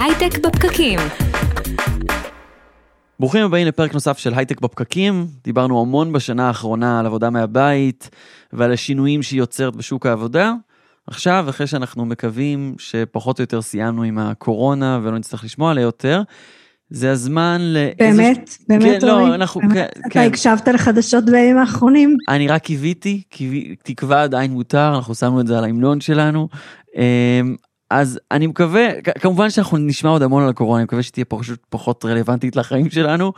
הייטק בפקקים. ברוכים הבאים לפרק נוסף של הייטק בפקקים. דיברנו המון בשנה האחרונה על עבודה מהבית ועל השינויים שהיא יוצרת בשוק העבודה. עכשיו, אחרי שאנחנו מקווים שפחות או יותר סיימנו עם הקורונה ולא נצטרך לשמוע עליה יותר, זה הזמן ל... באמת? באמת, כן, אורי? לא, אנחנו... באמת? כן, אתה כן. הקשבת לחדשות בימים האחרונים? אני רק קיוויתי, קיווי- תקווה עדיין מותר, אנחנו שמנו את זה על ההמנון שלנו. אז אני מקווה, כמובן שאנחנו נשמע עוד המון על הקורונה, אני מקווה שתהיה פשוט פחות רלוונטית לחיים שלנו,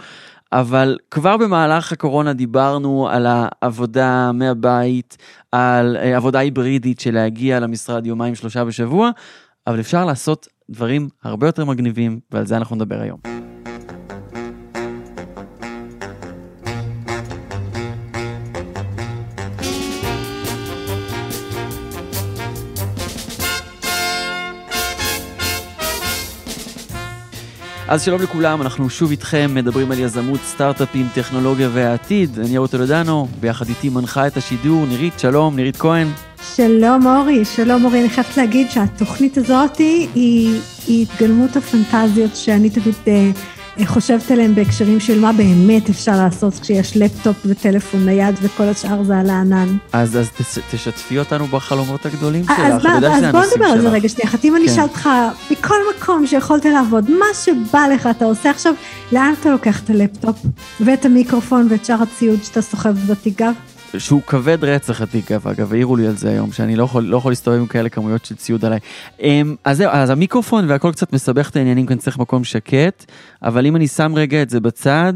אבל כבר במהלך הקורונה דיברנו על העבודה מהבית, על אה, עבודה היברידית של להגיע למשרד יומיים שלושה בשבוע, אבל אפשר לעשות דברים הרבה יותר מגניבים, ועל זה אנחנו נדבר היום. אז שלום לכולם, אנחנו שוב איתכם, מדברים על יזמות, סטארט-אפים, טכנולוגיה והעתיד. אני יאיר טולדנו, ביחד איתי מנחה את השידור, נירית, שלום, נירית כהן. שלום אורי, שלום אורי, אני חייבת להגיד שהתוכנית הזאת היא, היא התגלמות הפנטזיות שאני תמיד אה, חושבת עליהן בהקשרים של מה באמת אפשר לעשות כשיש לפטופ וטלפון נייד וכל השאר זה על הענן. אז, אז תש, תשתפי אותנו בחלומות הגדולים שלך, אז, מה, אני אז בוא נדבר על זה. רגע שנייה, אם אני כן. אשאל אותך, מכל מקום שיכולת לעבוד, מה שבא לך אתה עושה עכשיו, לאן אתה לוקח את הלפטופ ואת המיקרופון ואת שאר הציוד שאתה סוחב בתיק גב? שהוא כבד רצח התיק, אגב, העירו לי על זה היום, שאני לא יכול, לא יכול להסתובב עם כאלה כמויות של ציוד עליי. אמ, אז זהו, אז המיקרופון והכל קצת מסבך את העניינים, כי אני צריך מקום שקט, אבל אם אני שם רגע את זה בצד,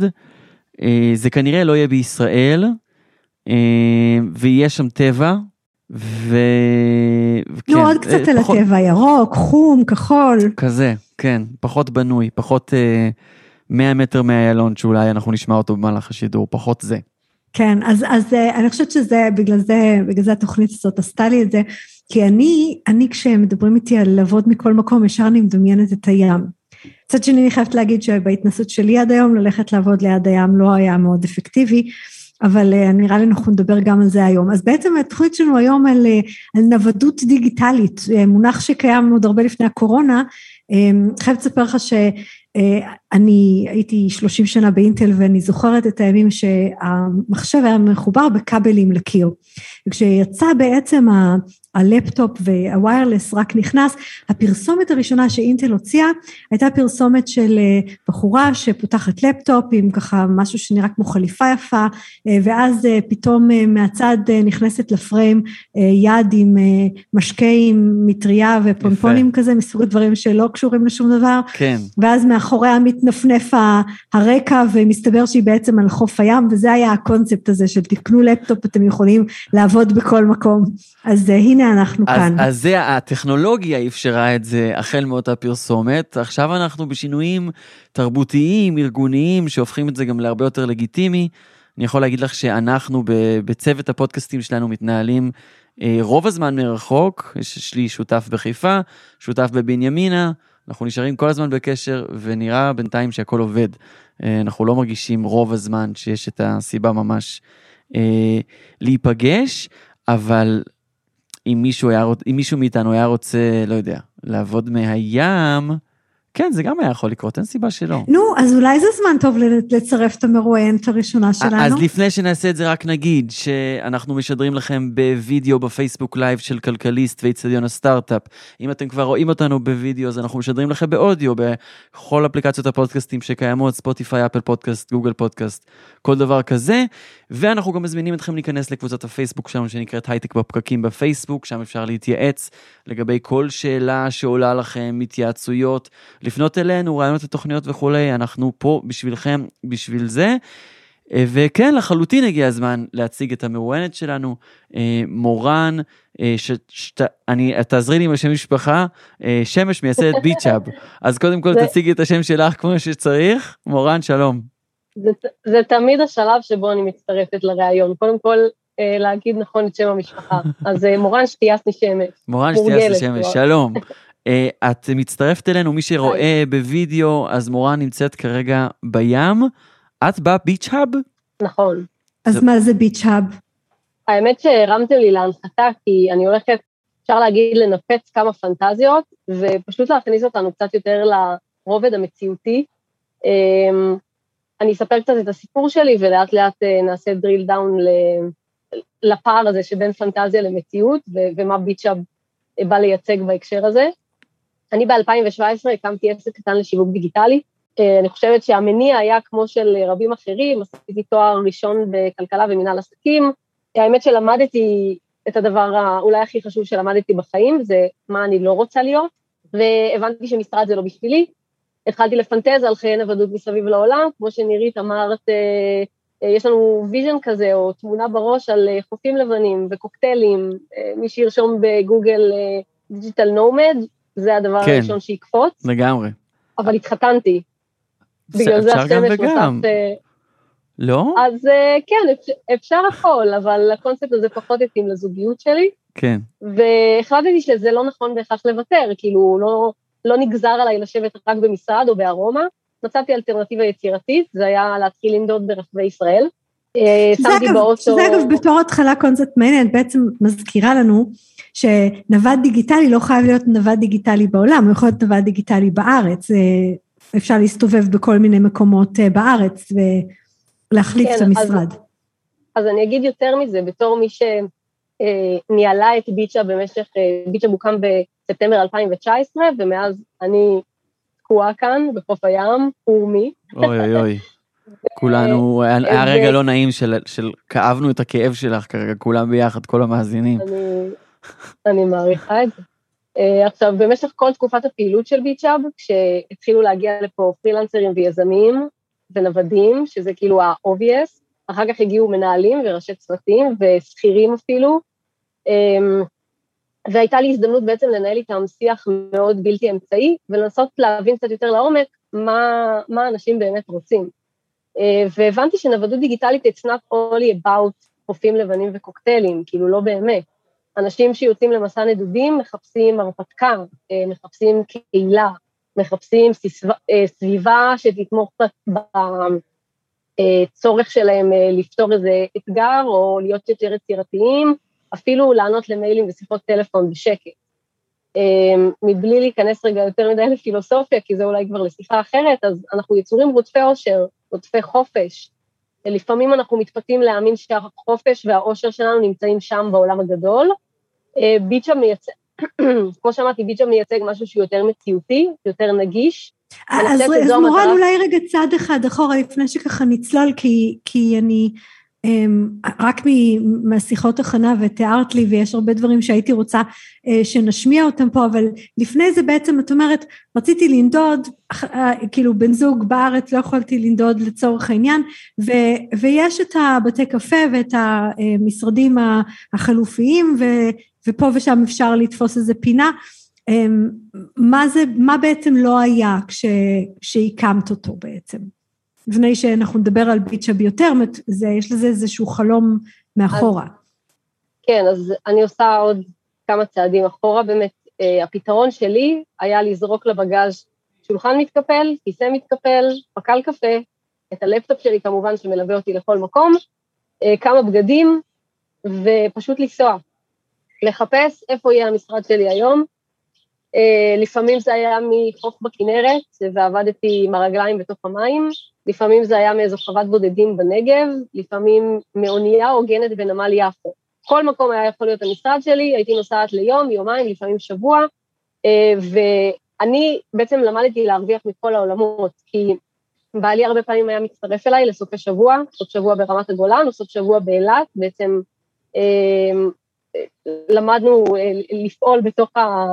אה, זה כנראה לא יהיה בישראל, אה, ויהיה שם טבע, ו... נו, עוד קצת אה, על פחות- הטבע, ירוק, חום, כחול. כזה, כן, פחות בנוי, פחות אה, 100 מטר מאיילון, שאולי אנחנו נשמע אותו במהלך השידור, פחות זה. כן, אז, אז אה, אני חושבת שזה, בגלל זה, בגלל זה התוכנית הזאת עשתה לי את זה, כי אני, אני כשמדברים איתי על לעבוד מכל מקום, ישר אני מדמיינת את הים. מצד שני, אני חייבת להגיד שבהתנסות שלי עד היום, ללכת לעבוד ליד הים לא היה מאוד אפקטיבי, אבל אה, נראה לי אנחנו נדבר גם על זה היום. אז בעצם התוכנית שלנו היום על, אה, על נוודות דיגיטלית, מונח שקיים עוד הרבה לפני הקורונה, חייבת לספר לך ש... אני הייתי 30 שנה באינטל ואני זוכרת את הימים שהמחשב היה מחובר בכבלים לקיר. וכשיצא בעצם ה- הלפטופ והוויירלס רק נכנס, הפרסומת הראשונה שאינטל הוציאה הייתה פרסומת של אה, בחורה שפותחת לפטופ עם ככה משהו שנראה כמו חליפה יפה, אה, ואז אה, פתאום מהצד נכנסת לפריים יד עם משקה עם מטריה ופונפונים כזה, מסוג הדברים שלא קשורים לשום דבר. כן, ואז מאחוריה מתנפנף הרקע ומסתבר שהיא בעצם על חוף הים וזה היה הקונספט הזה של תקנו לפטופ אתם יכולים לעבוד בכל מקום אז uh, הנה אנחנו אז, כאן. אז זה, הטכנולוגיה אפשרה את זה החל מאותה פרסומת, עכשיו אנחנו בשינויים תרבותיים, ארגוניים, שהופכים את זה גם להרבה יותר לגיטימי. אני יכול להגיד לך שאנחנו בצוות הפודקאסטים שלנו מתנהלים אה, רוב הזמן מרחוק, יש לי שותף בחיפה, שותף בבנימינה, אנחנו נשארים כל הזמן בקשר ונראה בינתיים שהכל עובד. אה, אנחנו לא מרגישים רוב הזמן שיש את הסיבה ממש אה, להיפגש, אבל אם מישהו, היה, אם מישהו מאיתנו היה רוצה, לא יודע, לעבוד מהים, כן, זה גם היה יכול לקרות, אין סיבה שלא. נו אז אולי זה זמן טוב לצרף את המרואיינת הראשונה שלנו. אז לפני שנעשה את זה רק נגיד שאנחנו משדרים לכם בווידאו בפייסבוק לייב של כלכליסט ואצטדיון הסטארט-אפ. אם אתם כבר רואים אותנו בווידאו אז אנחנו משדרים לכם באודיו בכל אפליקציות הפודקאסטים שקיימות, ספוטיפיי, אפל פודקאסט, גוגל פודקאסט, כל דבר כזה. ואנחנו גם מזמינים אתכם להיכנס לקבוצת הפייסבוק שלנו שנקראת הייטק בפקקים בפייסבוק, שם אפשר להתייעץ לגבי כל שאלה שעולה לכם, התייעצויות, לפנות אלינו, רעיונות לתוכניות וכולי, אנחנו פה בשבילכם, בשביל זה. אה, וכן, לחלוטין הגיע הזמן להציג את המרואיינת שלנו, אה, מורן, אה, ש, שת, אני, תעזרי לי עם השם משפחה, שמש מייסדת ביצ'אב. אז קודם כל זה- תציגי את השם שלך כמו שצריך. מורן, שלום. זה, זה תמיד השלב שבו אני מצטרפת לראיון. קודם כל, להגיד נכון את שם המשפחה. אז מורן שטיאסני שמש. מורן לשמש, כבר. שלום. אה, את מצטרפת אלינו, מי שרואה בווידאו, אז מורן נמצאת כרגע בים. את בביץ' האב? נכון. אז מה זה ביץ' האב? האמת שהרמתם לי להנחתה, כי אני הולכת אפשר להגיד לנפץ כמה פנטזיות, ופשוט להכניס אותנו קצת יותר לרובד המציאותי. אמ, אני אספר קצת את הסיפור שלי, ולאט לאט אה, נעשה drill down לפער הזה שבין פנטזיה למציאות, ומה ביטשאב בא לייצג בהקשר הזה. אני ב-2017 הקמתי עסק קטן לשיווק דיגיטלי. אה, אני חושבת שהמניע היה כמו של רבים אחרים, עשיתי תואר ראשון בכלכלה ומנהל עסקים. האמת שלמדתי את הדבר אולי הכי חשוב שלמדתי בחיים, זה מה אני לא רוצה להיות, והבנתי שמשרד זה לא בשבילי. התחלתי לפנטז על חיי נוודות מסביב לעולם, כמו שנירית אמרת, אה, אה, יש לנו vision כזה, או תמונה בראש על חופים לבנים וקוקטיילים, מי שירשום בגוגל digital nomad, זה הדבר כן, הראשון שיקפוץ. לגמרי. אבל התחתנתי. בגלל זה השמש נוסף... לא? אז אה, כן, אפשר הכל, אבל הקונספט הזה פחות יתאים לזוגיות שלי. כן. והחלטתי שזה לא נכון בהכרח לוותר, כאילו לא, לא נגזר עליי לשבת רק במשרד או בארומה. מצאתי אלטרנטיבה יצירתית, זה היה להתחיל לנדוד ברחבי ישראל. אה, שזה אגב, שזה אגב בתור התחלה קונספט מעניין, בעצם מזכירה לנו שנווד דיגיטלי לא חייב להיות נווד דיגיטלי בעולם, הוא יכול להיות נווד דיגיטלי בארץ, אה, אפשר להסתובב בכל מיני מקומות בארץ ולהחליף כן, את המשרד. אז, אז אני אגיד יותר מזה, בתור מי שניהלה את ביצ'ה במשך, אה, ביצ'ה מוקם בספטמבר 2019, ומאז אני תקועה כאן בחוף הים, קורמי. אוי אוי אוי. כולנו, היה רגע לא נעים של, של כאבנו את הכאב שלך כרגע, כולם ביחד, כל המאזינים. אני, אני מעריכה את זה. Uh, עכשיו, במשך כל תקופת הפעילות של ביטשאב, כשהתחילו להגיע לפה פרילנסרים ויזמים ונוודים, שזה כאילו ה-obvious, אחר כך הגיעו מנהלים וראשי צוותים ושכירים אפילו, um, והייתה לי הזדמנות בעצם לנהל איתם שיח מאוד בלתי אמצעי, ולנסות להבין קצת יותר לעומק מה, מה אנשים באמת רוצים. Uh, והבנתי שנוודות דיגיטלית it's not only about חופים לבנים וקוקטיילים, כאילו לא באמת. אנשים שיוצאים למסע נדודים מחפשים הרפתקה, אה, מחפשים קהילה, מחפשים אה, סביבה שתתמוך בצורך שלהם אה, לפתור איזה אתגר או להיות יותר יצירתיים, אפילו לענות למיילים ושיחות טלפון בשקט. מבלי להיכנס רגע יותר מדי לפילוסופיה, כי זה אולי כבר לשיחה אחרת, אז אנחנו יצורים רודפי עושר, רודפי חופש. לפעמים אנחנו מתפתים להאמין שהחופש והאושר שלנו נמצאים שם בעולם הגדול, אה, ביצ'ה מייצג, כמו שאמרתי, ביצ'ה מייצג משהו שהוא יותר מציאותי, יותר נגיש. אז, אז מורן, אולי רגע צעד אחד אחורה לפני שככה נצלול, כי, כי אני רק מהשיחות הכנה ותיארת לי ויש הרבה דברים שהייתי רוצה אה, שנשמיע אותם פה אבל לפני זה בעצם את אומרת רציתי לנדוד אה, כאילו בן זוג בארץ לא יכולתי לנדוד לצורך העניין ו, ויש את הבתי קפה ואת המשרדים החלופיים ו, ופה ושם אפשר לתפוס איזה פינה. אמ, מה זה מה בעצם לא היה כשהקמת אותו בעצם לפני שאנחנו נדבר על ביצ'אב יותר, זה, יש לזה איזשהו חלום מאחורה. כן, אז אני עושה עוד כמה צעדים אחורה, באמת, אה, הפתרון שלי היה לזרוק לבגז שולחן מתקפל, כיסא מתקפל, פקל קפה, את הלפטופ שלי כמובן שמלווה אותי לכל מקום, אה, כמה בגדים, ופשוט לנסוע. לחפש איפה יהיה המשרד שלי היום, אה, לפעמים זה היה מחוף בכנרת, ועבדתי עם הרגליים בתוך המים, לפעמים זה היה מאיזו חוות בודדים בנגב, לפעמים מאונייה הוגנת בנמל יפו. כל מקום היה יכול להיות המשרד שלי, הייתי נוסעת ליום, יומיים, לפעמים שבוע, אה, ואני בעצם למדתי להרוויח מכל העולמות, כי בעלי הרבה פעמים היה מצטרף אליי לסופי שבוע, סוף שבוע ברמת הגולן או סוף שבוע באילת, בעצם אה, למדנו אה, לפעול בתוך, ה,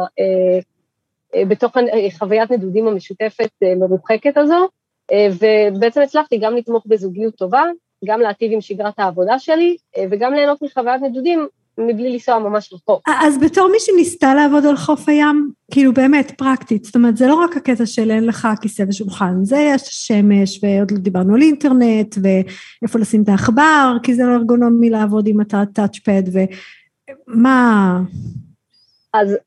בתוך חוויית נדודים המשותפת מרוחקת הזו, ובעצם הצלחתי גם לתמוך בזוגיות טובה, גם להטיב עם שגרת העבודה שלי, וגם ליהנות מחוויית נדודים מבלי לנסוע ממש רחוק. אז בתור מי שניסתה לעבוד על חוף הים, כאילו באמת פרקטית, זאת אומרת זה לא רק הקטע של אין לך כיסא ושולחן, זה יש שמש ועוד לא דיברנו על אינטרנט ואיפה לשים את העכבר, כי זה לא ארגונומי לעבוד עם הטאצ'פד מה... אז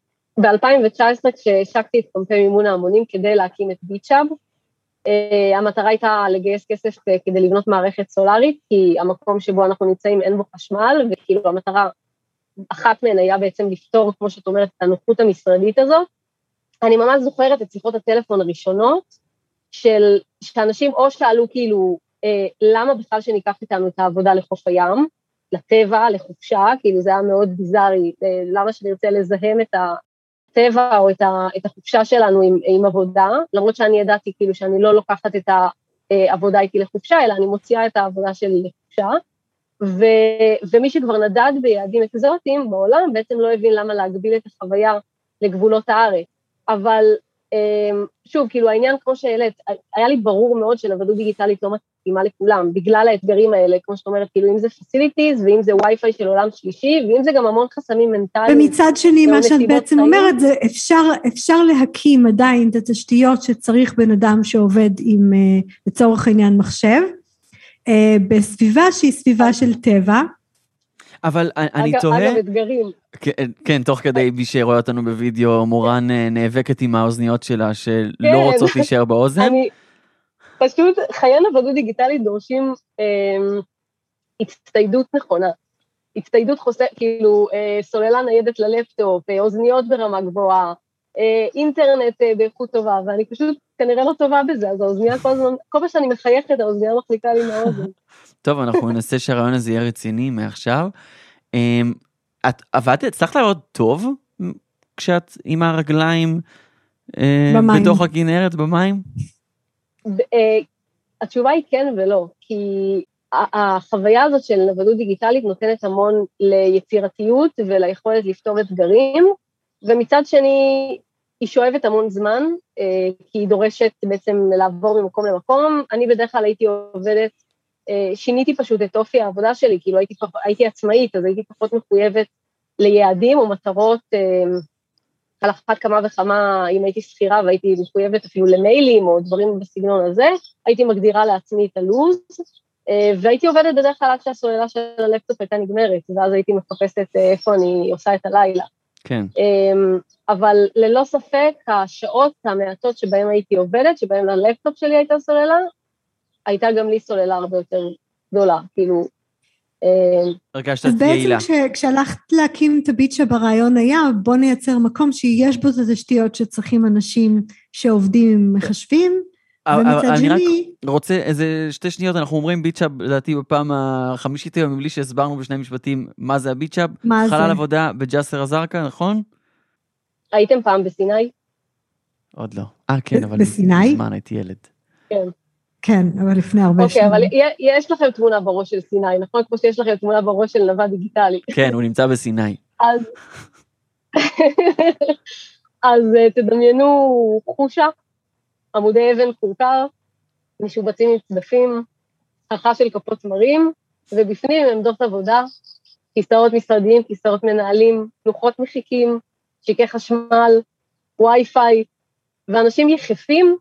ב-2019 כשהשקתי את קמפיין מימון ההמונים כדי להקים את ביטשאב, uh, המטרה הייתה לגייס כסף uh, כדי לבנות מערכת סולארית, כי המקום שבו אנחנו נמצאים אין בו חשמל, וכאילו המטרה אחת מהן היה בעצם לפתור, כמו שאת אומרת, את הנוחות המשרדית הזאת. אני ממש זוכרת את שיחות הטלפון הראשונות, של, שאנשים או שאלו כאילו, אה, למה בכלל שניקח איתנו את העבודה לחוף הים, לטבע, לחופשה, כאילו זה היה מאוד ביזארי, אה, למה שנרצה לזהם את הטבע או את, ה, את החופשה שלנו עם, עם עבודה, למרות שאני ידעתי כאילו שאני לא לוקחת את העבודה איתי לחופשה, אלא אני מוציאה את העבודה שלי לחופשה. ו, ומי שכבר נדד ביעדים אקזוטיים בעולם בעצם לא הבין למה להגביל את החוויה לגבולות הארץ. אבל שוב, כאילו העניין כמו שהעלית, היה לי ברור מאוד שנוודות דיגיטלית לא מתאימה לכולם, בגלל האתגרים האלה, כמו שאת אומרת, כאילו אם זה פסיליטיז, ואם זה וי-פיי של עולם שלישי, ואם זה גם המון חסמים מנטליים. ומצד שני, מה שאת בעצם חיים. אומרת, זה אפשר, אפשר להקים עדיין את התשתיות שצריך בן אדם שעובד עם, אה, לצורך העניין, מחשב, אה, בסביבה שהיא סביבה של טבע. אבל אני תוהה... אגב, אתגרים. כן, כן, תוך כדי מי שרואה אותנו בווידאו, מורן אה, נאבקת עם האוזניות שלה שלא כן. רוצות להישאר באוזן. אני, פשוט חיי נוודות דיגיטלית דורשים אה, הצטיידות נכונה. הצטיידות חוסר, כאילו אה, סוללה ניידת ללפטופ, אה, אוזניות ברמה גבוהה, אינטרנט באיכות טובה, ואני פשוט כנראה לא טובה בזה, אז האוזנייה כל הזמן, כל פעם שאני מחייכת, האוזנייה מחזיקה לי מהאוזן. טוב, אנחנו ננסה שהרעיון הזה יהיה רציני מעכשיו. אמ, את עבדת, הצלחת לעבוד טוב כשאת עם הרגליים אה, במים. בתוך הכנרת במים? אה, התשובה היא כן ולא, כי החוויה הזאת של נוודות דיגיטלית נותנת המון ליצירתיות וליכולת לפתור אתגרים, ומצד שני היא שואבת המון זמן, אה, כי היא דורשת בעצם לעבור ממקום למקום. אני בדרך כלל הייתי עובדת, שיניתי פשוט את אופי העבודה שלי, כאילו הייתי, הייתי עצמאית, אז הייתי פחות מחויבת ליעדים או מטרות, אה, על אחת כמה וכמה, אם הייתי שכירה והייתי מחויבת אפילו למיילים או דברים בסגנון הזה, הייתי מגדירה לעצמי את הלו"ז, אה, והייתי עובדת בדרך כלל עד שהסוללה של הלפטופ הייתה נגמרת, ואז הייתי מחפשת אה, איפה אני עושה את הלילה. כן. אבל ללא ספק, השעות המעטות שבהן הייתי עובדת, שבהן הלפטופ שלי הייתה סוללה, הייתה גם לי סוללה הרבה יותר גדולה, כאילו, הרגשת אז יעילה. אז בעצם כשהלכת להקים את ה BeachHub הרעיון היה, בוא נייצר מקום שיש בו את התשתיות שצריכים אנשים שעובדים עם מחשבים, ומצד שני... אני רק רוצה איזה שתי שניות, אנחנו אומרים ביצ'אפ, לדעתי בפעם החמישית היום, מבלי שהסברנו בשני משפטים מה זה הביצ'אפ. מה זה? חלל עבודה בג'סר א-זרקא, נכון? הייתם פעם בסיני? עוד לא. אה, כן, אבל... בסיני? מזמן הייתי ילד. כן. כן, אבל לפני הרבה שנים. אוקיי, אבל יש לכם תמונה בראש של סיני, נכון? כמו שיש לכם תמונה בראש של נווה דיגיטלי. כן, הוא נמצא בסיני. אז... אז אה, תדמיינו חושה, עמודי אבן כורכר, משובצים עם צדפים, חכה של כפות תמרים, ובפנים עמדות עבודה, כיסאות משרדיים, כיסאות מנהלים, לוחות מחיקים, שקי חשמל, וי-פיי, ואנשים יחפים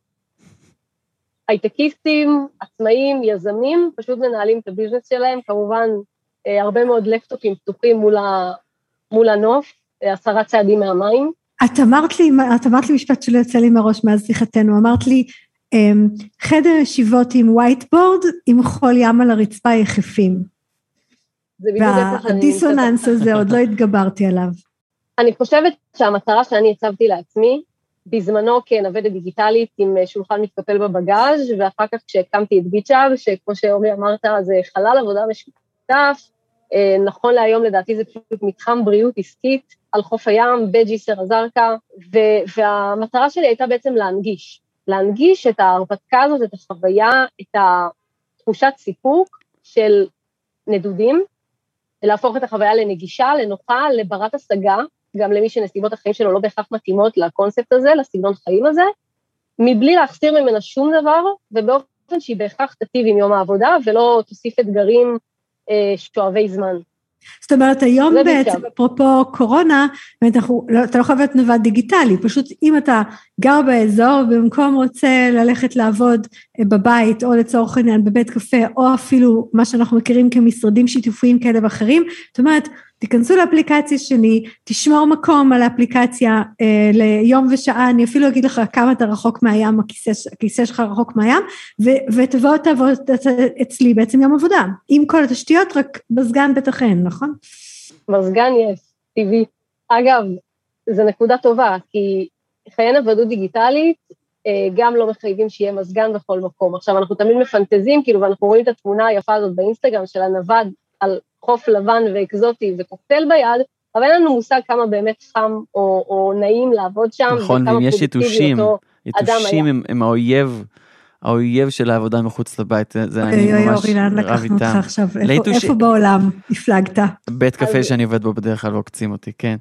הייטקיסטים, עצמאים, יזמים, פשוט מנהלים את הביזנס שלהם, כמובן אה, הרבה מאוד לפטופים פתוחים מול הנוף, אה, עשרה צעדים מהמים. את אמרת לי, את אמרת לי משפט שלא יוצא לי מהראש מאז שיחתנו, אמרת לי, אמ, חדר ישיבות עם וייטבורד, עם חול ים על הרצפה יחפים. והדיסוננס הזה, עוד לא התגברתי עליו. אני חושבת שהמטרה שאני הצבתי לעצמי, בזמנו כנוודת דיגיטלית עם אה, שולחן מתקפל בבגאז' ואחר כך כשהקמתי את ביצ'אב, שכמו שאורי אמרת זה חלל עבודה משותף, נכון להיום לדעתי זה פשוט מתחם בריאות עסקית על חוף הים בג'יסר א-זרקא, והמטרה שלי הייתה בעצם להנגיש, להנגיש את ההרפתקה הזאת, את החוויה, את התחושת סיפוק של נדודים, להפוך את החוויה לנגישה, לנוחה, לברת השגה, גם למי שנסיבות החיים שלו לא בהכרח מתאימות לקונספט הזה, לסגנון חיים הזה, מבלי להחסיר ממנה שום דבר, ובאופן שהיא בהכרח תטיב עם יום העבודה ולא תוסיף אתגרים אה, שואבי זמן. זאת אומרת, היום בעצם, אפרופו קורונה, באמת אנחנו, לא, אתה לא חייב להיות נווד דיגיטלי, פשוט אם אתה גר באזור ובמקום רוצה ללכת לעבוד אה, בבית, או לצורך העניין בבית קפה, או אפילו מה שאנחנו מכירים כמשרדים שיתופיים כאלה ואחרים, זאת אומרת, תיכנסו לאפליקציה שלי, תשמור מקום על האפליקציה אה, ליום ושעה, אני אפילו אגיד לך כמה אתה רחוק מהים, הכיסא, שלך רחוק מהים, ו, ותבוא תעבוד אצלי בעצם יום עבודה, עם כל התשתיות, רק מזגן בטח אין, נכון? מזגן יש. טבעי. אגב, זו נקודה טובה, כי חיי נוודות דיגיטלית אה, גם לא מחייבים שיהיה מזגן בכל מקום. עכשיו, אנחנו תמיד מפנטזים, כאילו, ואנחנו רואים את התמונה היפה הזאת באינסטגרם של הנווד על חוף לבן ואקזוטי וקוקטייל ביד, אבל אין לנו מושג כמה באמת חם או, או נעים לעבוד שם, נכון, ואם יש יתושים, יתושים הם, הם האויב. האויב של העבודה מחוץ לבית, זה אני ממש רב איתם. לאן לקחנו אותך עכשיו? איפה בעולם הפלגת? בית קפה שאני עובד בו בדרך כלל ועוקצים אותי, כן.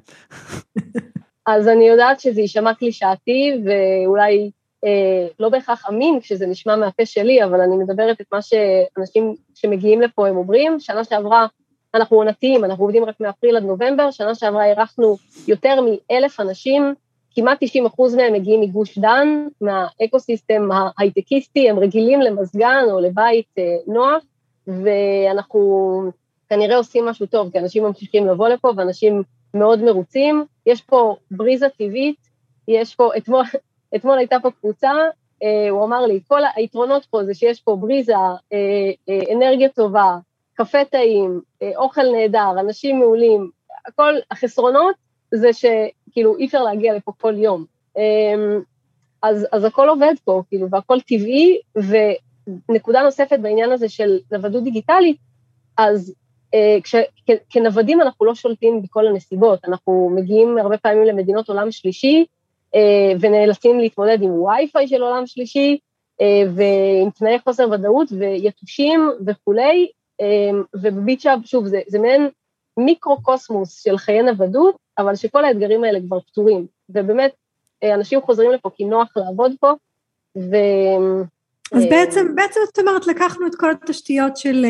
אז אני יודעת שזה יישמע קלישאתי, ואולי אה, לא בהכרח אמין כשזה נשמע מהפה שלי, אבל אני מדברת את מה שאנשים שמגיעים לפה הם אומרים. שנה שעברה אנחנו עונתיים, אנחנו עובדים רק מאפריל עד נובמבר, שנה שעברה אירחנו יותר מאלף אנשים, כמעט 90 אחוז מהם מגיעים מגוש דן, מהאקוסיסטם ההייטקיסטי, הם רגילים למזגן או לבית אה, נוח, ואנחנו כנראה עושים משהו טוב, כי אנשים ממשיכים לבוא לפה ואנשים מאוד מרוצים. יש פה בריזה טבעית, יש פה, אתמול, אתמול הייתה פה קבוצה, אה, הוא אמר לי, כל היתרונות פה זה שיש פה בריזה, אה, אנרגיה טובה, קפה טעים, אה, אוכל נהדר, אנשים מעולים, הכל, החסרונות זה שכאילו אי אפשר להגיע לפה כל יום. אה, אז, אז הכל עובד פה, כאילו, והכל טבעי, ונקודה נוספת בעניין הזה של נוודות דיגיטלית, אז אה, כש, כ, כנוודים אנחנו לא שולטים בכל הנסיבות, אנחנו מגיעים הרבה פעמים למדינות עולם שלישי, אה, ונאלצים להתמודד עם וי-פיי של עולם שלישי, ועם תנאי חוסר ודאות ויתושים וכולי, ובביצ'אב, שוב, זה, זה מעין מיקרו-קוסמוס של חיי נוודות, אבל שכל האתגרים האלה כבר פתורים, ובאמת, אנשים חוזרים לפה כי נוח לעבוד פה, ו... אז בעצם, בעצם את אומרת, לקחנו את כל התשתיות של,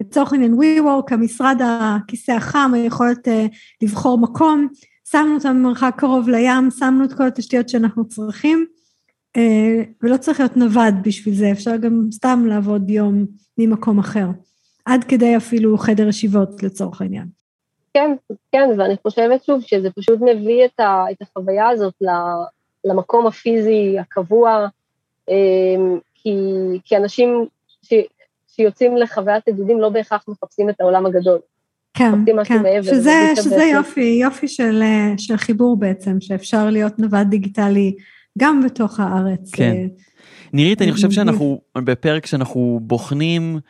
לצורך העניין WeWork, המשרד הכיסא החם, היכולת לבחור מקום, שמנו אותם במרחק קרוב לים, שמנו את כל התשתיות שאנחנו צריכים, אה, ולא צריך להיות נווד בשביל זה, אפשר גם סתם לעבוד יום ממקום אחר, עד כדי אפילו חדר ישיבות לצורך העניין. כן, כן, ואני חושבת שוב שזה פשוט מביא את, ה, את החוויה הזאת למקום הפיזי הקבוע, אה, כי, כי אנשים ש, שיוצאים לחוויית עדודים לא בהכרח מחפשים את העולם הגדול. כן, כן, שזה, שזה יופי, יופי של, של חיבור בעצם, שאפשר להיות נווד דיגיטלי גם בתוך הארץ. כן. אה, נירית, אני חושב שאנחנו בפרק שאנחנו בוחנים אה,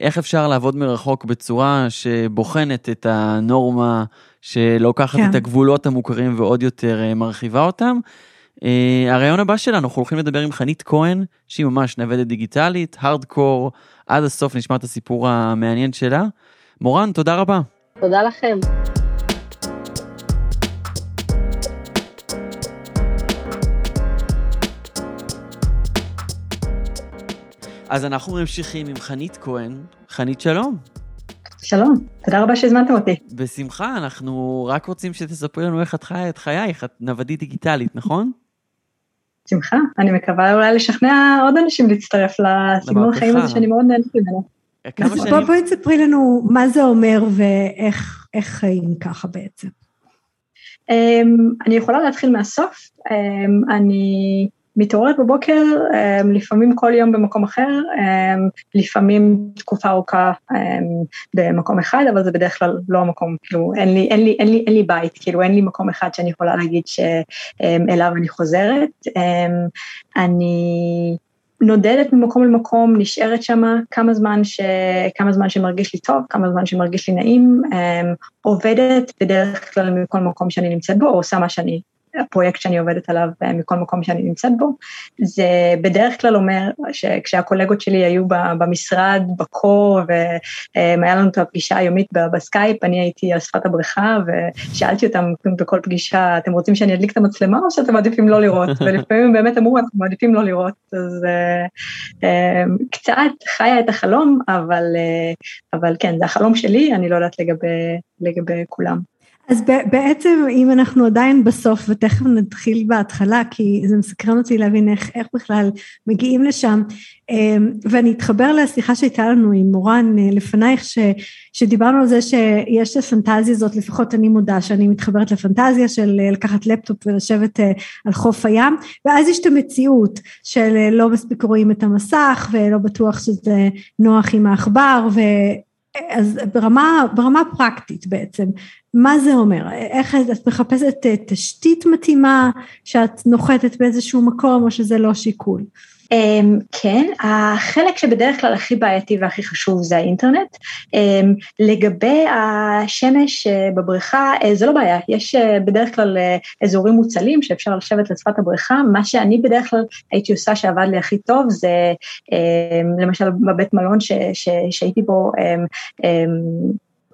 איך אפשר לעבוד מרחוק בצורה שבוחנת את הנורמה, שלוקחת כן. את הגבולות המוכרים ועוד יותר אה, מרחיבה אותם. הרעיון הבא שלנו, אנחנו הולכים לדבר עם חנית כהן, שהיא ממש נוודת דיגיטלית, הארדקור, עד הסוף נשמע את הסיפור המעניין שלה. מורן, תודה רבה. תודה לכם. אז אנחנו ממשיכים עם חנית כהן. חנית, שלום. שלום, תודה רבה שהזמנתם אותי. בשמחה, אנחנו רק רוצים שתספרי לנו איך את חיה את חייך, את נוודית דיגיטלית, נכון? בשמחה, אני מקווה אולי לשכנע עוד אנשים להצטרף לסגנון החיים הזה שאני מאוד נהנית ממנו. שנים... בוא, בואי תספרי לנו מה זה אומר ואיך חיים ככה בעצם. Um, אני יכולה להתחיל מהסוף. Um, אני מתעוררת בבוקר, um, לפעמים כל יום במקום אחר, um, לפעמים תקופה ארוכה um, במקום אחד, אבל זה בדרך כלל לא המקום, כאילו אין לי, אין לי, אין לי, אין לי בית, כאילו אין לי מקום אחד שאני יכולה להגיד שאליו אני חוזרת. אני נודדת ממקום למקום, נשארת שמה כמה זמן, ש... כמה זמן שמרגיש לי טוב, כמה זמן שמרגיש לי נעים, אמ, עובדת בדרך כלל מכל מקום שאני נמצאת בו, או עושה מה שאני הפרויקט שאני עובדת עליו אה, מכל מקום שאני נמצאת בו, זה בדרך כלל אומר שכשהקולגות שלי היו במשרד, בקור, והיה לנו את הפגישה היומית בסקייפ, אני הייתי על שפת הבריכה, ושאלתי אותם בכל פגישה, אתם רוצים שאני אדליק את המצלמה או שאתם מעדיפים לא לראות? ולפעמים הם באמת אמרו, אנחנו מעדיפים לא לראות, אז אה, אה, קצת חיה את החלום, אבל, אבל כן, זה החלום שלי, אני לא יודעת לגבי, לגבי כולם. אז בעצם אם אנחנו עדיין בסוף ותכף נתחיל בהתחלה כי זה מסקרן אותי להבין איך, איך בכלל מגיעים לשם אמ, ואני אתחבר לשיחה שהייתה לנו עם מורן אה, לפנייך ש, שדיברנו על זה שיש את הפנטזיה הזאת לפחות אני מודה שאני מתחברת לפנטזיה של אה, לקחת לפטופ ולשבת אה, על חוף הים ואז יש את המציאות של לא מספיק רואים את המסך ולא בטוח שזה נוח עם העכבר ו... אז ברמה, ברמה פרקטית בעצם, מה זה אומר? איך את מחפשת תשתית מתאימה, שאת נוחתת באיזשהו מקום, או שזה לא שיקול? Um, כן, החלק שבדרך כלל הכי בעייתי והכי חשוב זה האינטרנט. Um, לגבי השמש uh, בבריכה, uh, זה לא בעיה, יש uh, בדרך כלל uh, אזורים מוצלים שאפשר לשבת לשפת הבריכה, מה שאני בדרך כלל הייתי עושה שעבד לי הכי טוב זה um, למשל בבית מלון ש, ש, שהייתי בו,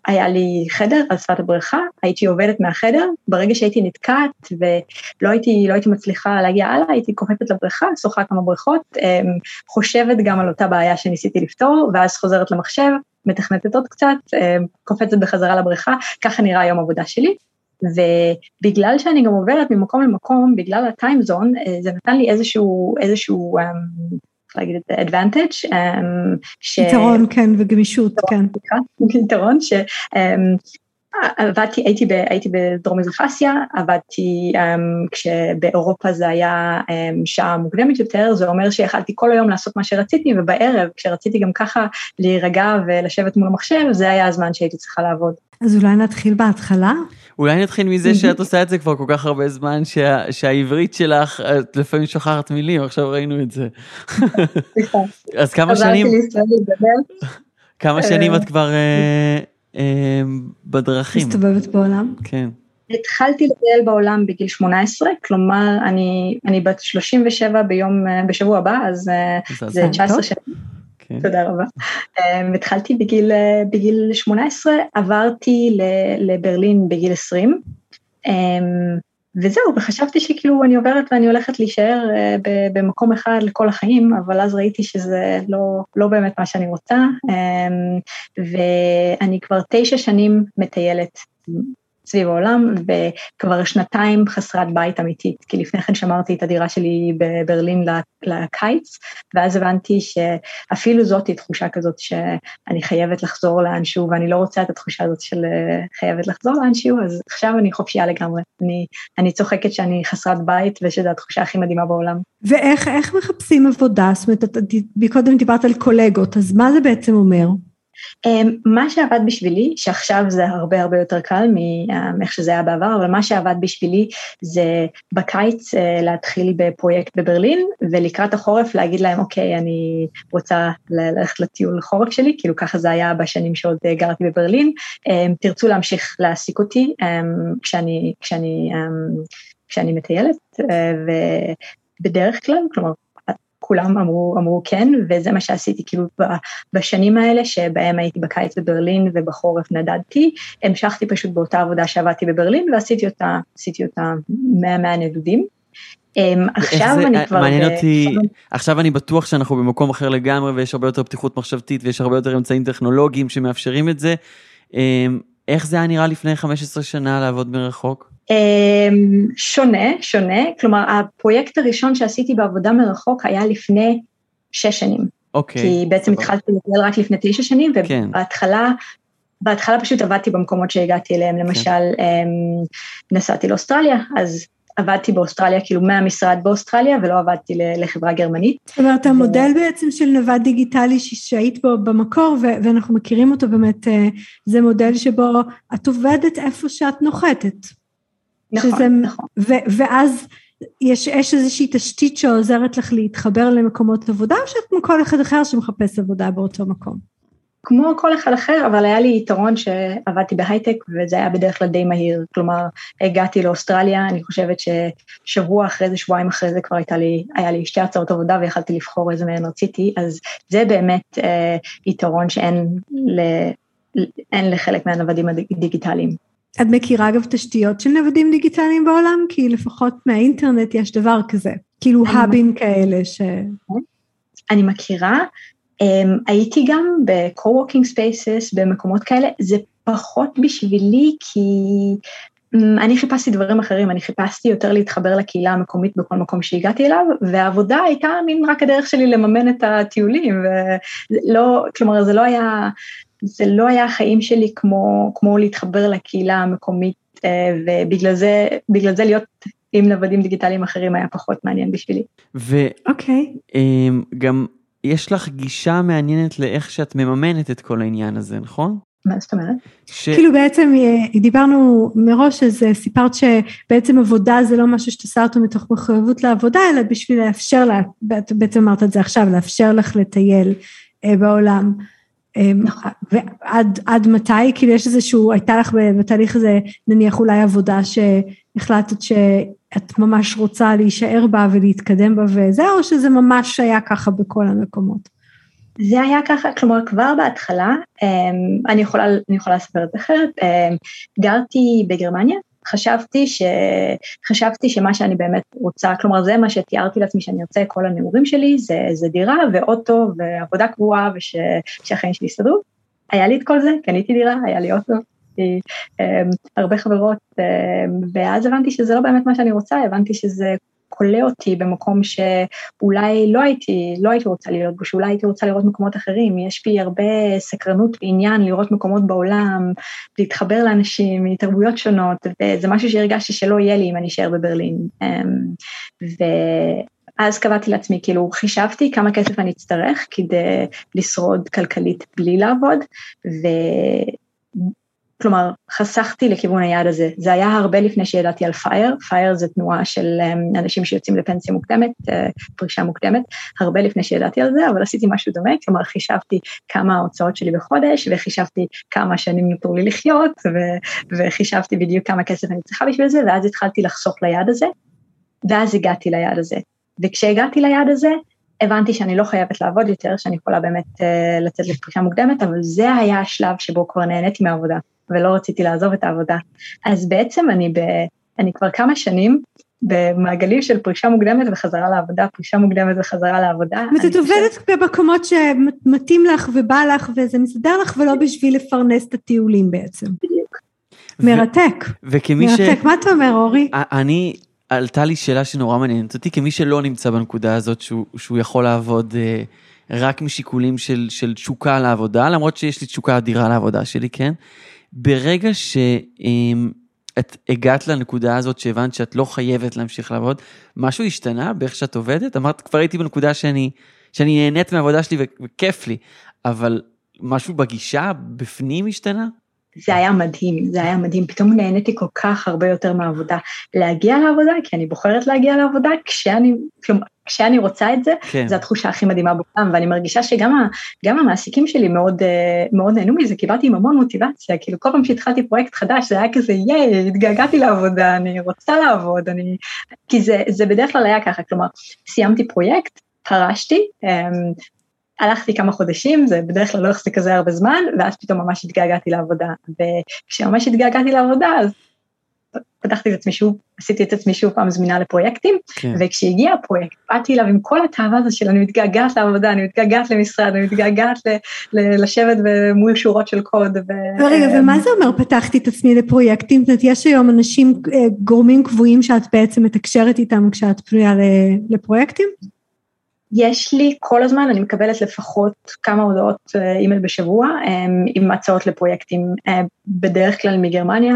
היה לי חדר על שפת הבריכה, הייתי עובדת מהחדר, ברגע שהייתי נתקעת ולא הייתי, לא הייתי מצליחה להגיע הלאה, הייתי קופצת לבריכה, שוחה כמה בריכות, אמ, חושבת גם על אותה בעיה שניסיתי לפתור, ואז חוזרת למחשב, מתכנתת עוד קצת, אמ, קופצת בחזרה לבריכה, ככה נראה יום עבודה שלי. ובגלל שאני גם עוברת ממקום למקום, בגלל הטיימזון, אה, זה נתן לי איזשהו, איזשהו אמ, להגיד את זה, advantage. ש... יתרון, כן, וגמישות, כן. יתרון, ש... עבדתי, הייתי, ב, הייתי בדרום מזרח אסיה, עבדתי um, כשבאירופה זה היה um, שעה מוקדמת יותר, זה אומר שיכלתי כל היום לעשות מה שרציתי, ובערב, כשרציתי גם ככה להירגע ולשבת מול המחשב, זה היה הזמן שהייתי צריכה לעבוד. אז אולי נתחיל בהתחלה? אולי נתחיל מזה שאת עושה את זה כבר כל כך הרבה זמן, שה, שהעברית שלך, את לפעמים שוכחת מילים, עכשיו ראינו את זה. אז כמה שנים... כמה שנים את כבר אה, אה, בדרכים? מסתובבת בעולם? כן. התחלתי לטייל בעולם בגיל 18, כלומר אני, אני בת 37 ביום, אה, בשבוע הבא, אז זה 19 שנים. כן. תודה רבה. Um, התחלתי בגיל, uh, בגיל 18, עברתי לברלין בגיל 20, um, אמ, וזהו, וחשבתי שכאילו אני עוברת ואני הולכת להישאר uh, במקום אחד לכל החיים, אבל אז ראיתי שזה לא, לא באמת מה שאני רוצה, um, ואני כבר תשע שנים מטיילת סביב העולם, וכבר שנתיים חסרת בית אמיתית, כי לפני כן שמרתי את הדירה שלי בברלין לקיץ, ואז הבנתי שאפילו זאת היא תחושה כזאת שאני חייבת לחזור לאנשהו, ואני לא רוצה את התחושה הזאת של אה, חייבת לחזור לאנשהו, אז עכשיו אני חופשייה לגמרי. אני, אני צוחקת שאני חסרת בית, ושזו התחושה הכי מדהימה בעולם. ואיך מחפשים עבודה? זאת אומרת, קודם דיברת על קולגות, אז מה זה בעצם אומר? אמ, מה שעבד בשבילי, שעכשיו זה הרבה הרבה יותר קל מאיך שזה היה בעבר, אבל מה שעבד בשבילי זה בקיץ אה, להתחיל בפרויקט בברלין, ולקראת החורף להגיד להם, אוקיי, אני רוצה ללכת לטיול חורף שלי, כאילו ככה זה היה בשנים שעוד גרתי בברלין, אמ, תרצו להמשיך להעסיק אותי אמ, כשאני, כשאני, כשאני מטיילת, אה, ובדרך כלל, כלומר, כולם אמרו, אמרו כן, וזה מה שעשיתי כאילו בשנים האלה שבהם הייתי בקיץ בברלין ובחורף נדדתי, המשכתי פשוט באותה עבודה שעבדתי בברלין ועשיתי אותה, עשיתי אותה 100 מהנדודים. אמ, עכשיו זה, אני כבר... מעניין אותי, עכשיו אני בטוח שאנחנו במקום אחר לגמרי ויש הרבה יותר פתיחות מחשבתית ויש הרבה יותר אמצעים טכנולוגיים שמאפשרים את זה. אמ, איך זה היה נראה לפני 15 שנה לעבוד מרחוק? אמ, שונה, שונה, כלומר הפרויקט הראשון שעשיתי בעבודה מרחוק היה לפני שש שנים. אוקיי. כי בעצם סבבה. התחלתי לדבר רק לפני תשע שנים, כן. ובהתחלה, בהתחלה פשוט עבדתי במקומות שהגעתי אליהם, כן. למשל כן. נסעתי לאוסטרליה, אז עבדתי באוסטרליה, כאילו מהמשרד באוסטרליה, ולא עבדתי לחברה גרמנית. זאת אומרת, המודל בעצם של נווד דיגיטלי שהיית בו במקור, ואנחנו מכירים אותו באמת, אה, זה מודל שבו את עובדת איפה שאת נוחתת. נכון, שזה, נכון. ו- ואז יש, יש איזושהי תשתית שעוזרת לך להתחבר למקומות עבודה, או שאת כמו כל אחד אחר שמחפש עבודה באותו מקום? כמו כל אחד אחר, אבל היה לי יתרון שעבדתי בהייטק וזה היה בדרך כלל די מהיר, כלומר הגעתי לאוסטרליה, אני חושבת ששבוע אחרי זה, שבועיים אחרי זה כבר הייתה לי, היה לי שתי הצעות עבודה ויכלתי לבחור איזה מהן רציתי, אז זה באמת אה, יתרון שאין ל, אין לחלק מהנוודים הדיגיטליים. את מכירה אגב תשתיות של נוודים דיגיטליים בעולם? כי לפחות מהאינטרנט יש דבר כזה, כאילו האבים כאלה ש... אני מכירה, um, הייתי גם ב-co-working spaces, במקומות כאלה, זה פחות בשבילי כי um, אני חיפשתי דברים אחרים, אני חיפשתי יותר להתחבר לקהילה המקומית בכל מקום שהגעתי אליו, והעבודה הייתה מין רק הדרך שלי לממן את הטיולים, ולא, כלומר זה לא היה זה לא היה החיים שלי כמו, כמו להתחבר לקהילה המקומית, אה, ובגלל זה, זה להיות עם נוודים דיגיטליים אחרים היה פחות מעניין בשבילי. ואוקיי. Okay. אמ, גם יש לך גישה מעניינת לאיך שאת מממנת את כל העניין הזה, נכון? מה זאת אומרת? ש... כאילו בעצם אה, דיברנו מראש, אז אה, סיפרת שבעצם עבודה זה לא משהו שאת עושה אותו מתוך מחויבות לעבודה, אלא בשביל לאפשר לה, בעצם אמרת את זה עכשיו, לאפשר לך לטייל אה, בעולם. נכון. ועד מתי? כאילו יש איזשהו, הייתה לך בתהליך הזה נניח אולי עבודה שהחלטת שאת ממש רוצה להישאר בה ולהתקדם בה וזה, או שזה ממש היה ככה בכל המקומות? זה היה ככה, כלומר כבר בהתחלה, אמ, אני יכולה, אני יכולה לספר את זה אחרת, אמ, גרתי בגרמניה, חשבתי, ש... חשבתי שמה שאני באמת רוצה, כלומר זה מה שתיארתי לעצמי שאני ארצה כל הנעורים שלי, זה, זה דירה ואוטו ועבודה קבועה ושהחיים שלי יסתדרו. היה לי את כל זה, קניתי דירה, היה לי אוטו, אמ, הרבה חברות, ואז הבנתי שזה לא באמת מה שאני רוצה, הבנתי שזה כולא אותי במקום שאולי לא הייתי, לא הייתי רוצה להיות בו, שאולי הייתי רוצה לראות מקומות אחרים. יש בי הרבה סקרנות ועניין לראות מקומות בעולם, להתחבר לאנשים מתרבויות שונות, וזה משהו שהרגשתי שלא יהיה לי אם אני אשאר בברלין. אמ, ואז קבעתי לעצמי, כאילו חישבתי כמה כסף אני אצטרך כדי לשרוד כלכלית בלי לעבוד, ו... כלומר, חסכתי לכיוון היעד הזה. זה היה הרבה לפני שידעתי על פייר, פייר זה תנועה של אמ, אנשים שיוצאים לפנסיה מוקדמת, אה, פרישה מוקדמת, הרבה לפני שידעתי על זה, אבל עשיתי משהו דומה, כלומר חישבתי כמה ההוצאות שלי בחודש, וחישבתי כמה שנים נותרו לי לחיות, ו- וחישבתי בדיוק כמה כסף אני צריכה בשביל זה, ואז התחלתי לחסוך ליעד הזה, ואז הגעתי ליעד הזה. וכשהגעתי ליעד הזה, הבנתי שאני לא חייבת לעבוד יותר, שאני יכולה באמת uh, לצאת לפרישה מוקדמת, אבל זה היה השלב שבו כבר נהניתי מהעבודה. ולא רציתי לעזוב את העבודה. אז בעצם אני, ב, אני כבר כמה שנים במעגלים של פרישה מוקדמת וחזרה לעבודה, פרישה מוקדמת וחזרה לעבודה. ואת עובדת במקומות שמתאים לך ובא לך וזה מסתדר לך ולא בשביל לפרנס את הטיולים בעצם. בדיוק. מרתק. וכמי ש... מרתק, מה אתה אומר אורי? אני, עלתה לי שאלה שנורא מעניינת אותי, כמי שלא נמצא בנקודה הזאת שהוא, שהוא יכול לעבוד אה, רק משיקולים של, של תשוקה לעבודה, למרות שיש לי תשוקה אדירה לעבודה שלי, כן? ברגע שאת הגעת לנקודה הזאת שהבנת שאת לא חייבת להמשיך לעבוד, משהו השתנה באיך שאת עובדת? אמרת, כבר הייתי בנקודה שאני, שאני נהנית מהעבודה שלי וכיף לי, אבל משהו בגישה בפנים השתנה? זה היה מדהים, זה היה מדהים, פתאום נהניתי כל כך הרבה יותר מהעבודה. להגיע לעבודה, כי אני בוחרת להגיע לעבודה, כשאני, כשאני רוצה את זה, כן. זו התחושה הכי מדהימה בעולם, ואני מרגישה שגם ה, המעסיקים שלי מאוד, אה, מאוד נהנו מזה, קיבלתי עם המון מוטיבציה, כאילו כל פעם שהתחלתי פרויקט חדש, זה היה כזה, ייי, התגעגעתי לעבודה, אני רוצה לעבוד, אני... כי זה, זה בדרך כלל היה ככה, כלומר, סיימתי פרויקט, פרשתי, אמ, הלכתי כמה חודשים, זה בדרך כלל לא החזיק כזה הרבה זמן, ואז פתאום ממש התגעגעתי לעבודה. וכשממש התגעגעתי לעבודה, אז פתחתי את עצמי שוב, עשיתי את עצמי שוב פעם זמינה לפרויקטים, כן. וכשהגיע הפרויקט, באתי אליו עם כל התאווה הזו של אני מתגעגעת לעבודה, אני מתגעגעת למשרד, אני מתגעגעת ל- ל- לשבת מול שורות של קוד. ו- רגע, ומה זה אומר פתחתי את עצמי לפרויקטים? זאת אומרת, יש היום אנשים, אה, גורמים קבועים שאת בעצם מתקשרת איתם כשאת פנויה לפרויקטים? יש לי כל הזמן, אני מקבלת לפחות כמה הודעות אה, אימייל בשבוע אמ, עם הצעות לפרויקטים, אה, בדרך כלל מגרמניה,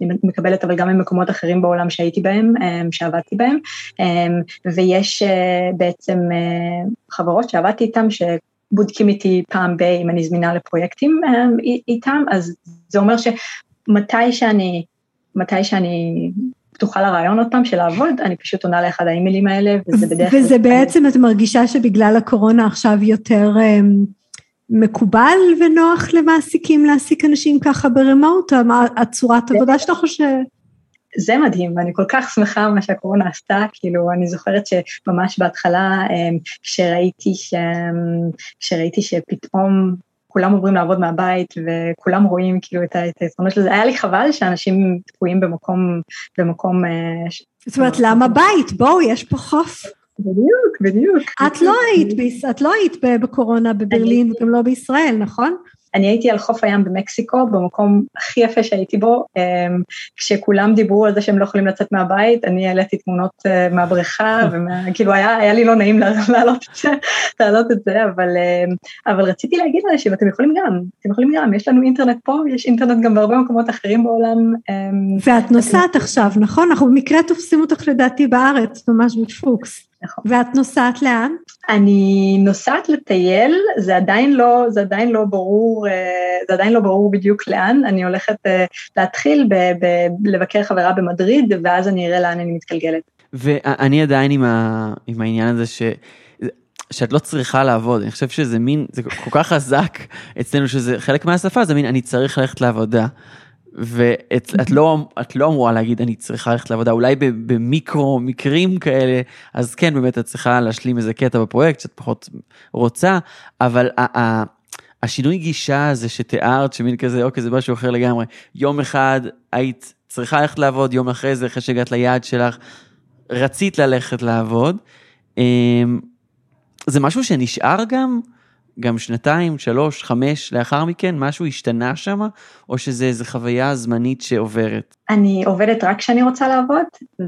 אני מקבלת אבל גם ממקומות אחרים בעולם שהייתי בהם, אמ, שעבדתי בהם, אמ, ויש אה, בעצם חברות שעבדתי איתן שבודקים איתי פעם ב- אם אני זמינה לפרויקטים איתם, אז זה אומר שמתי שאני, מתי שאני פתוחה לרעיון עוד פעם של לעבוד, אני פשוט עונה לאחד האימיילים האלה, וזה בדרך כלל... וזה בעצם, את מרגישה שבגלל הקורונה עכשיו יותר um, מקובל ונוח למעסיקים להעסיק אנשים ככה ברמוט, הצורת עבודה שלך או ש... זה מדהים, ואני כל כך שמחה מה שהקורונה עשתה, כאילו, אני זוכרת שממש בהתחלה, אמ, כשראיתי, ש... כשראיתי שפתאום כולם עוברים לעבוד מהבית וכולם רואים כאילו את היתרונות של זה. היה לי חבל שאנשים תקועים במקום, במקום... אה, זאת אומרת, למה בית? בואו, יש פה חוף. בדיוק, בדיוק. את לא היית, את לא היית בקורונה בברלין וגם לא בישראל, נכון? אני הייתי על חוף הים במקסיקו, במקום הכי יפה שהייתי בו, אמ, כשכולם דיברו על זה שהם לא יכולים לצאת מהבית, אני העליתי תמונות אה, מהבריכה, וכאילו היה, היה לי לא נעים להעלות את זה, להעלות את זה, אבל, אמ, אבל רציתי להגיד לאנשים, אתם יכולים גם, אתם יכולים גם, יש לנו אינטרנט פה, יש אינטרנט גם בהרבה מקומות אחרים בעולם. אמ, ואת נוסעת עכשיו, נכון? אנחנו במקרה תופסים אותך לדעתי בארץ, ממש בפוקס. נכון. ואת נוסעת לאן? אני נוסעת לטייל, זה עדיין לא, זה עדיין לא ברור, אה, זה עדיין לא ברור בדיוק לאן, אני הולכת אה, להתחיל ב, ב, לבקר חברה במדריד, ואז אני אראה לאן אני מתגלגלת. ואני עדיין עם, ה... עם העניין הזה ש... שאת לא צריכה לעבוד, אני חושב שזה מין, זה כל כך חזק אצלנו שזה חלק מהשפה, זה מין אני צריך ללכת לעבודה. ואת לא, את לא אמורה להגיד אני צריכה ללכת לעבודה, אולי במיקרו מקרים כאלה, אז כן באמת את צריכה להשלים איזה קטע בפרויקט שאת פחות רוצה, אבל השינוי גישה הזה שתיארת, שמין כזה, אוקיי, זה משהו אחר לגמרי. יום אחד היית צריכה ללכת לעבוד, יום אחרי זה, אחרי שהגעת ליעד שלך, רצית ללכת לעבוד. אמ, זה משהו שנשאר גם? גם שנתיים, שלוש, חמש לאחר מכן, משהו השתנה שם, או שזה איזו חוויה זמנית שעוברת? אני עובדת רק כשאני רוצה לעבוד,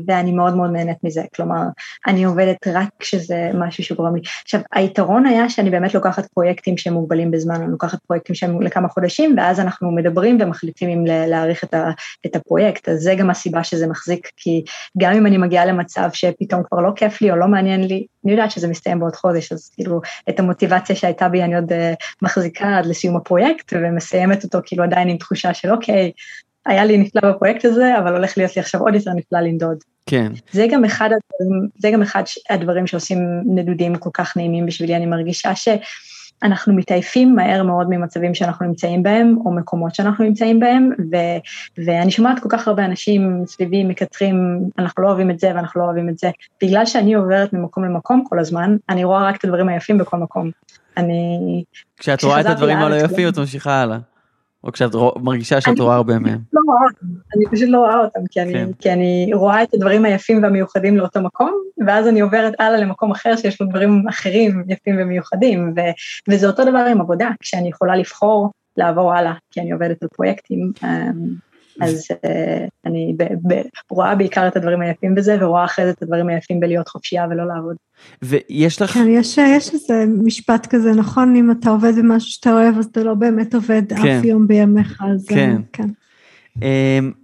ואני מאוד מאוד נהנית מזה. כלומר, אני עובדת רק כשזה משהו שגורם לי. עכשיו, היתרון היה שאני באמת לוקחת פרויקטים שהם מוגבלים בזמן, אני לוקחת פרויקטים שהם לכמה חודשים, ואז אנחנו מדברים ומחליטים אם להאריך את, את הפרויקט. אז זה גם הסיבה שזה מחזיק, כי גם אם אני מגיעה למצב שפתאום כבר לא כיף לי או לא מעניין לי, אני יודעת שזה מסתיים בעוד חודש, אז כאילו, את המוטיבציה שהייתה בי אני עוד uh, מחזיקה עד לסיום הפרויקט, ומסיימת אותו כאילו עדיין עם תחושה של אוקיי, היה לי נפלא בפרויקט הזה, אבל הולך להיות לי עכשיו עוד יותר נפלא לנדוד. כן. זה גם אחד הדברים, זה גם אחד הדברים שעושים נדודים כל כך נעימים בשבילי, אני מרגישה שאנחנו מתעייפים מהר מאוד ממצבים שאנחנו נמצאים בהם, או מקומות שאנחנו נמצאים בהם, ו, ואני שומעת כל כך הרבה אנשים סביבי מקטרים, אנחנו לא אוהבים את זה ואנחנו לא אוהבים את זה. בגלל שאני עוברת ממקום למקום כל הזמן, אני רואה רק את הדברים היפים בכל מקום. אני... כשאת רואה את הדברים הלא יפים, את ממשיכה הלאה. או כשאת מרגישה שאת רואה הרבה מהם? לא רואה אני פשוט לא רואה אותם, כי אני, כן. כי אני רואה את הדברים היפים והמיוחדים לאותו מקום, ואז אני עוברת הלאה למקום אחר שיש לו דברים אחרים יפים ומיוחדים, ו, וזה אותו דבר עם עבודה, כשאני יכולה לבחור לעבור הלאה, כי אני עובדת על פרויקטים. אז uh, אני ב- ב- רואה בעיקר את הדברים היפים בזה, ורואה אחרי זה את הדברים היפים בלהיות חופשייה ולא לעבוד. ויש לך... כן, יש, יש איזה משפט כזה, נכון? אם אתה עובד במשהו שאתה אוהב, אז אתה לא באמת עובד כן. אף יום בימיך, אז כן. כן. Um,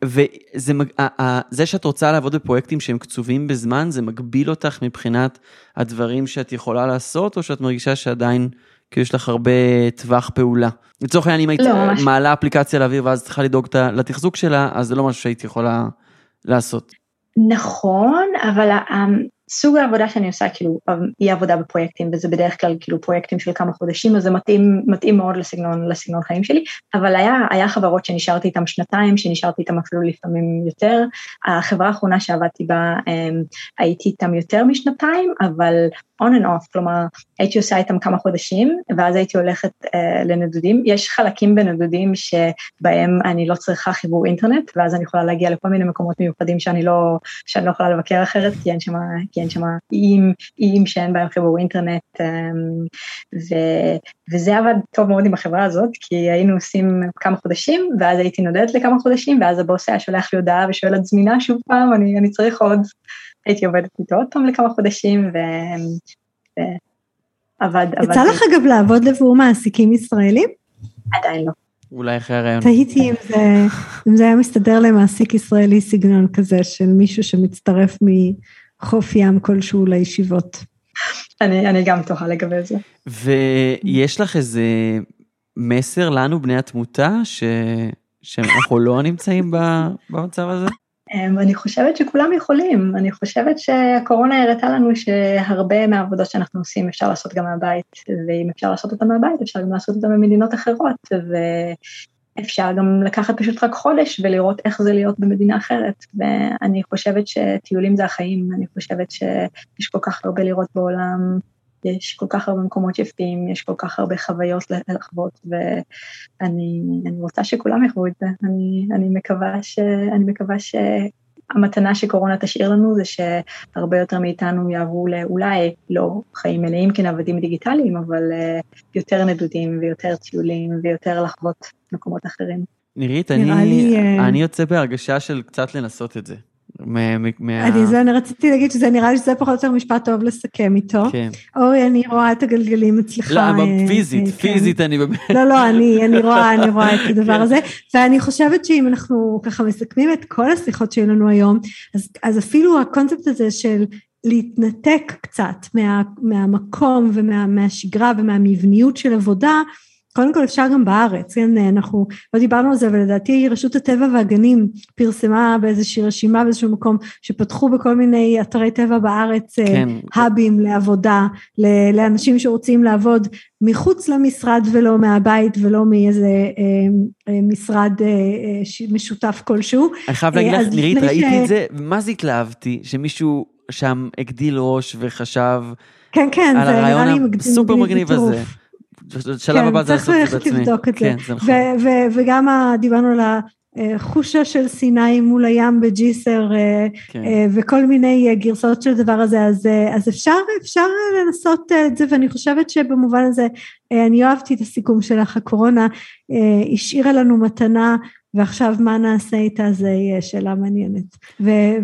וזה שאת רוצה לעבוד בפרויקטים שהם קצובים בזמן, זה מגביל אותך מבחינת הדברים שאת יכולה לעשות, או שאת מרגישה שעדיין כי יש לך הרבה טווח פעולה. לצורך העניין, אם היית לא, מעלה אפליקציה לאוויר ואז צריכה לדאוג לתחזוק שלה, אז זה לא משהו שהיית יכולה לעשות. נכון, אבל סוג העבודה שאני עושה כאילו היא עבודה בפרויקטים וזה בדרך כלל כאילו פרויקטים של כמה חודשים אז זה מתאים מתאים מאוד לסגנון לסגנון חיים שלי אבל היה היה חברות שנשארתי איתם שנתיים שנשארתי איתם אפילו לפעמים יותר החברה האחרונה שעבדתי בה הייתי איתם יותר משנתיים אבל on and off, כלומר הייתי עושה איתם כמה חודשים ואז הייתי הולכת uh, לנדודים, יש חלקים בנדודים שבהם אני לא צריכה חיבור אינטרנט ואז אני יכולה להגיע לכל מיני מקומות מיוחדים שאני לא, שאני לא יכולה לבקר אחרת כי אין שם, כי אין שם איים, איים שאין בהם חיבור אינטרנט um, ו, וזה עבד טוב מאוד עם החברה הזאת כי היינו עושים כמה חודשים ואז הייתי נודדת לכמה חודשים ואז הבוס היה שולח לי הודעה ושואל את זמינה שוב פעם, אני, אני צריך עוד. הייתי עובדת איתו עוד פעם לכמה חודשים, ועבד, עבד. יצא לך אגב לעבוד עבור מעסיקים ישראלים? עדיין לא. אולי אחרי הרעיון. תהיתי אם זה, אם זה היה מסתדר למעסיק ישראלי סגנון כזה של מישהו שמצטרף מחוף ים כלשהו לישיבות. אני, אני גם תוהה לגבי זה. ויש לך איזה מסר לנו, בני התמותה, ש... שאנחנו לא נמצאים במצב הזה? אמ, אני חושבת שכולם יכולים, אני חושבת שהקורונה הראתה לנו שהרבה מהעבודות שאנחנו עושים אפשר לעשות גם מהבית, ואם אפשר לעשות אותן מהבית אפשר גם לעשות אותן במדינות אחרות, ואפשר גם לקחת פשוט רק חודש ולראות איך זה להיות במדינה אחרת, ואני חושבת שטיולים זה החיים, אני חושבת שיש כל כך הרבה לראות בעולם, יש כל כך הרבה מקומות יפים, יש כל כך הרבה חוויות לחוות, ואני רוצה שכולם יחוו את זה. אני, אני מקווה ש... אני מקווה שהמתנה שקורונה תשאיר לנו זה שהרבה יותר מאיתנו יעברו לאולי לא חיים מלאים כנוודים דיגיטליים, אבל אה, יותר נדודים ויותר טיולים ויותר לחוות מקומות אחרים. נירית, אני, לי, אה, אני יוצא בהרגשה של קצת לנסות את זה. מה... אני, זה, אני רציתי להגיד שזה נראה לי שזה פחות או יותר משפט טוב לסכם איתו. כן. אורי, אני רואה את הגלגלים אצלך. לא, אבל אה, פיזית, אה, פיזית כן. אני באמת... לא, לא, אני, אני, רואה, אני רואה את הדבר כן. הזה, ואני חושבת שאם אנחנו ככה מסכמים את כל השיחות שהיו לנו היום, אז, אז אפילו הקונספט הזה של להתנתק קצת מה, מהמקום ומהשגרה ומהמבניות של עבודה, קודם כל אפשר גם בארץ, כן, אנחנו לא דיברנו על זה, אבל לדעתי רשות הטבע והגנים פרסמה באיזושהי רשימה באיזשהו מקום, שפתחו בכל מיני אתרי טבע בארץ, אה, כן. האבים לעבודה, לאנשים שרוצים לעבוד מחוץ למשרד ולא מהבית ולא מאיזה אה, אה, משרד משותף כלשהו. אני חייב להגיד לך, נירית, ראיתי ש... את זה, מה זה התלהבתי, שמישהו שם הגדיל ראש וחשב כן, כן, על הרעיון הסופר מגניב הזה. שלב כן, הבא זה לעשות את זה בעצמי. צריך לבדוק את כן, זה. זה נכון. וגם דיברנו על החושה של סיני מול הים בג'יסר, אה, כן. אה, וכל מיני גרסאות של הדבר הזה, אז, אה, אז אפשר, אפשר לנסות את זה, ואני חושבת שבמובן הזה, אני אוהבתי את הסיכום שלך, הקורונה השאירה לנו מתנה ועכשיו מה נעשה איתה זה יהיה שאלה מעניינת.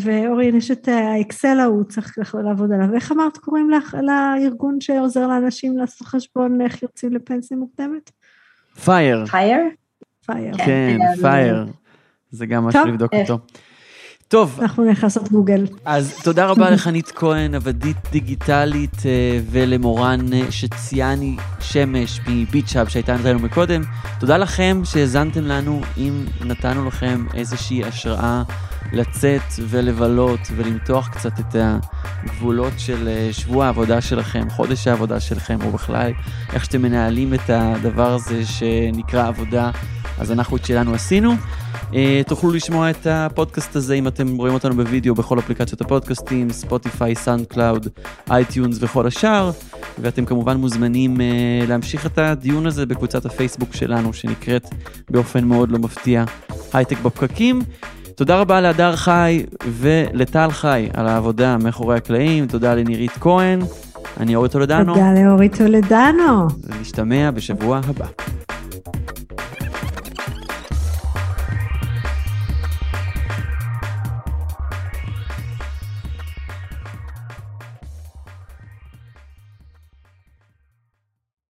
ואורי, יש את האקסל ההוא, צריך לעבוד עליו. איך אמרת קוראים לך לארגון שעוזר לאנשים לעשות חשבון איך יוצאים לפנסיה מוקדמת? FIRE. FIRE? FIRE. כן, FIRE. זה גם משהו לבדוק אותו. טוב. אנחנו נלך לעשות גוגל. אז תודה רבה לחנית כהן, נוודית דיגיטלית, אה, ולמורן אה, שציאני שמש מ BeachHub שהייתה איתנו מקודם. תודה לכם שהאזנתם לנו, אם נתנו לכם איזושהי השראה לצאת ולבלות ולמתוח קצת את הגבולות של אה, שבוע העבודה שלכם, חודש העבודה שלכם, או בכלל איך שאתם מנהלים את הדבר הזה שנקרא עבודה, אז אנחנו את שלנו עשינו. תוכלו לשמוע את הפודקאסט הזה אם אתם רואים אותנו בווידאו בכל אפליקציות הפודקאסטים, ספוטיפיי, SoundCloud, iTunes וכל השאר, ואתם כמובן מוזמנים אה, להמשיך את הדיון הזה בקבוצת הפייסבוק שלנו שנקראת באופן מאוד לא מפתיע הייטק בפקקים. תודה רבה להדר חי ולטל חי על העבודה מאחורי הקלעים, תודה לנירית כהן, אני אורי טולדנו. תודה לאורי טולדנו. ונשתמע בשבוע הבא.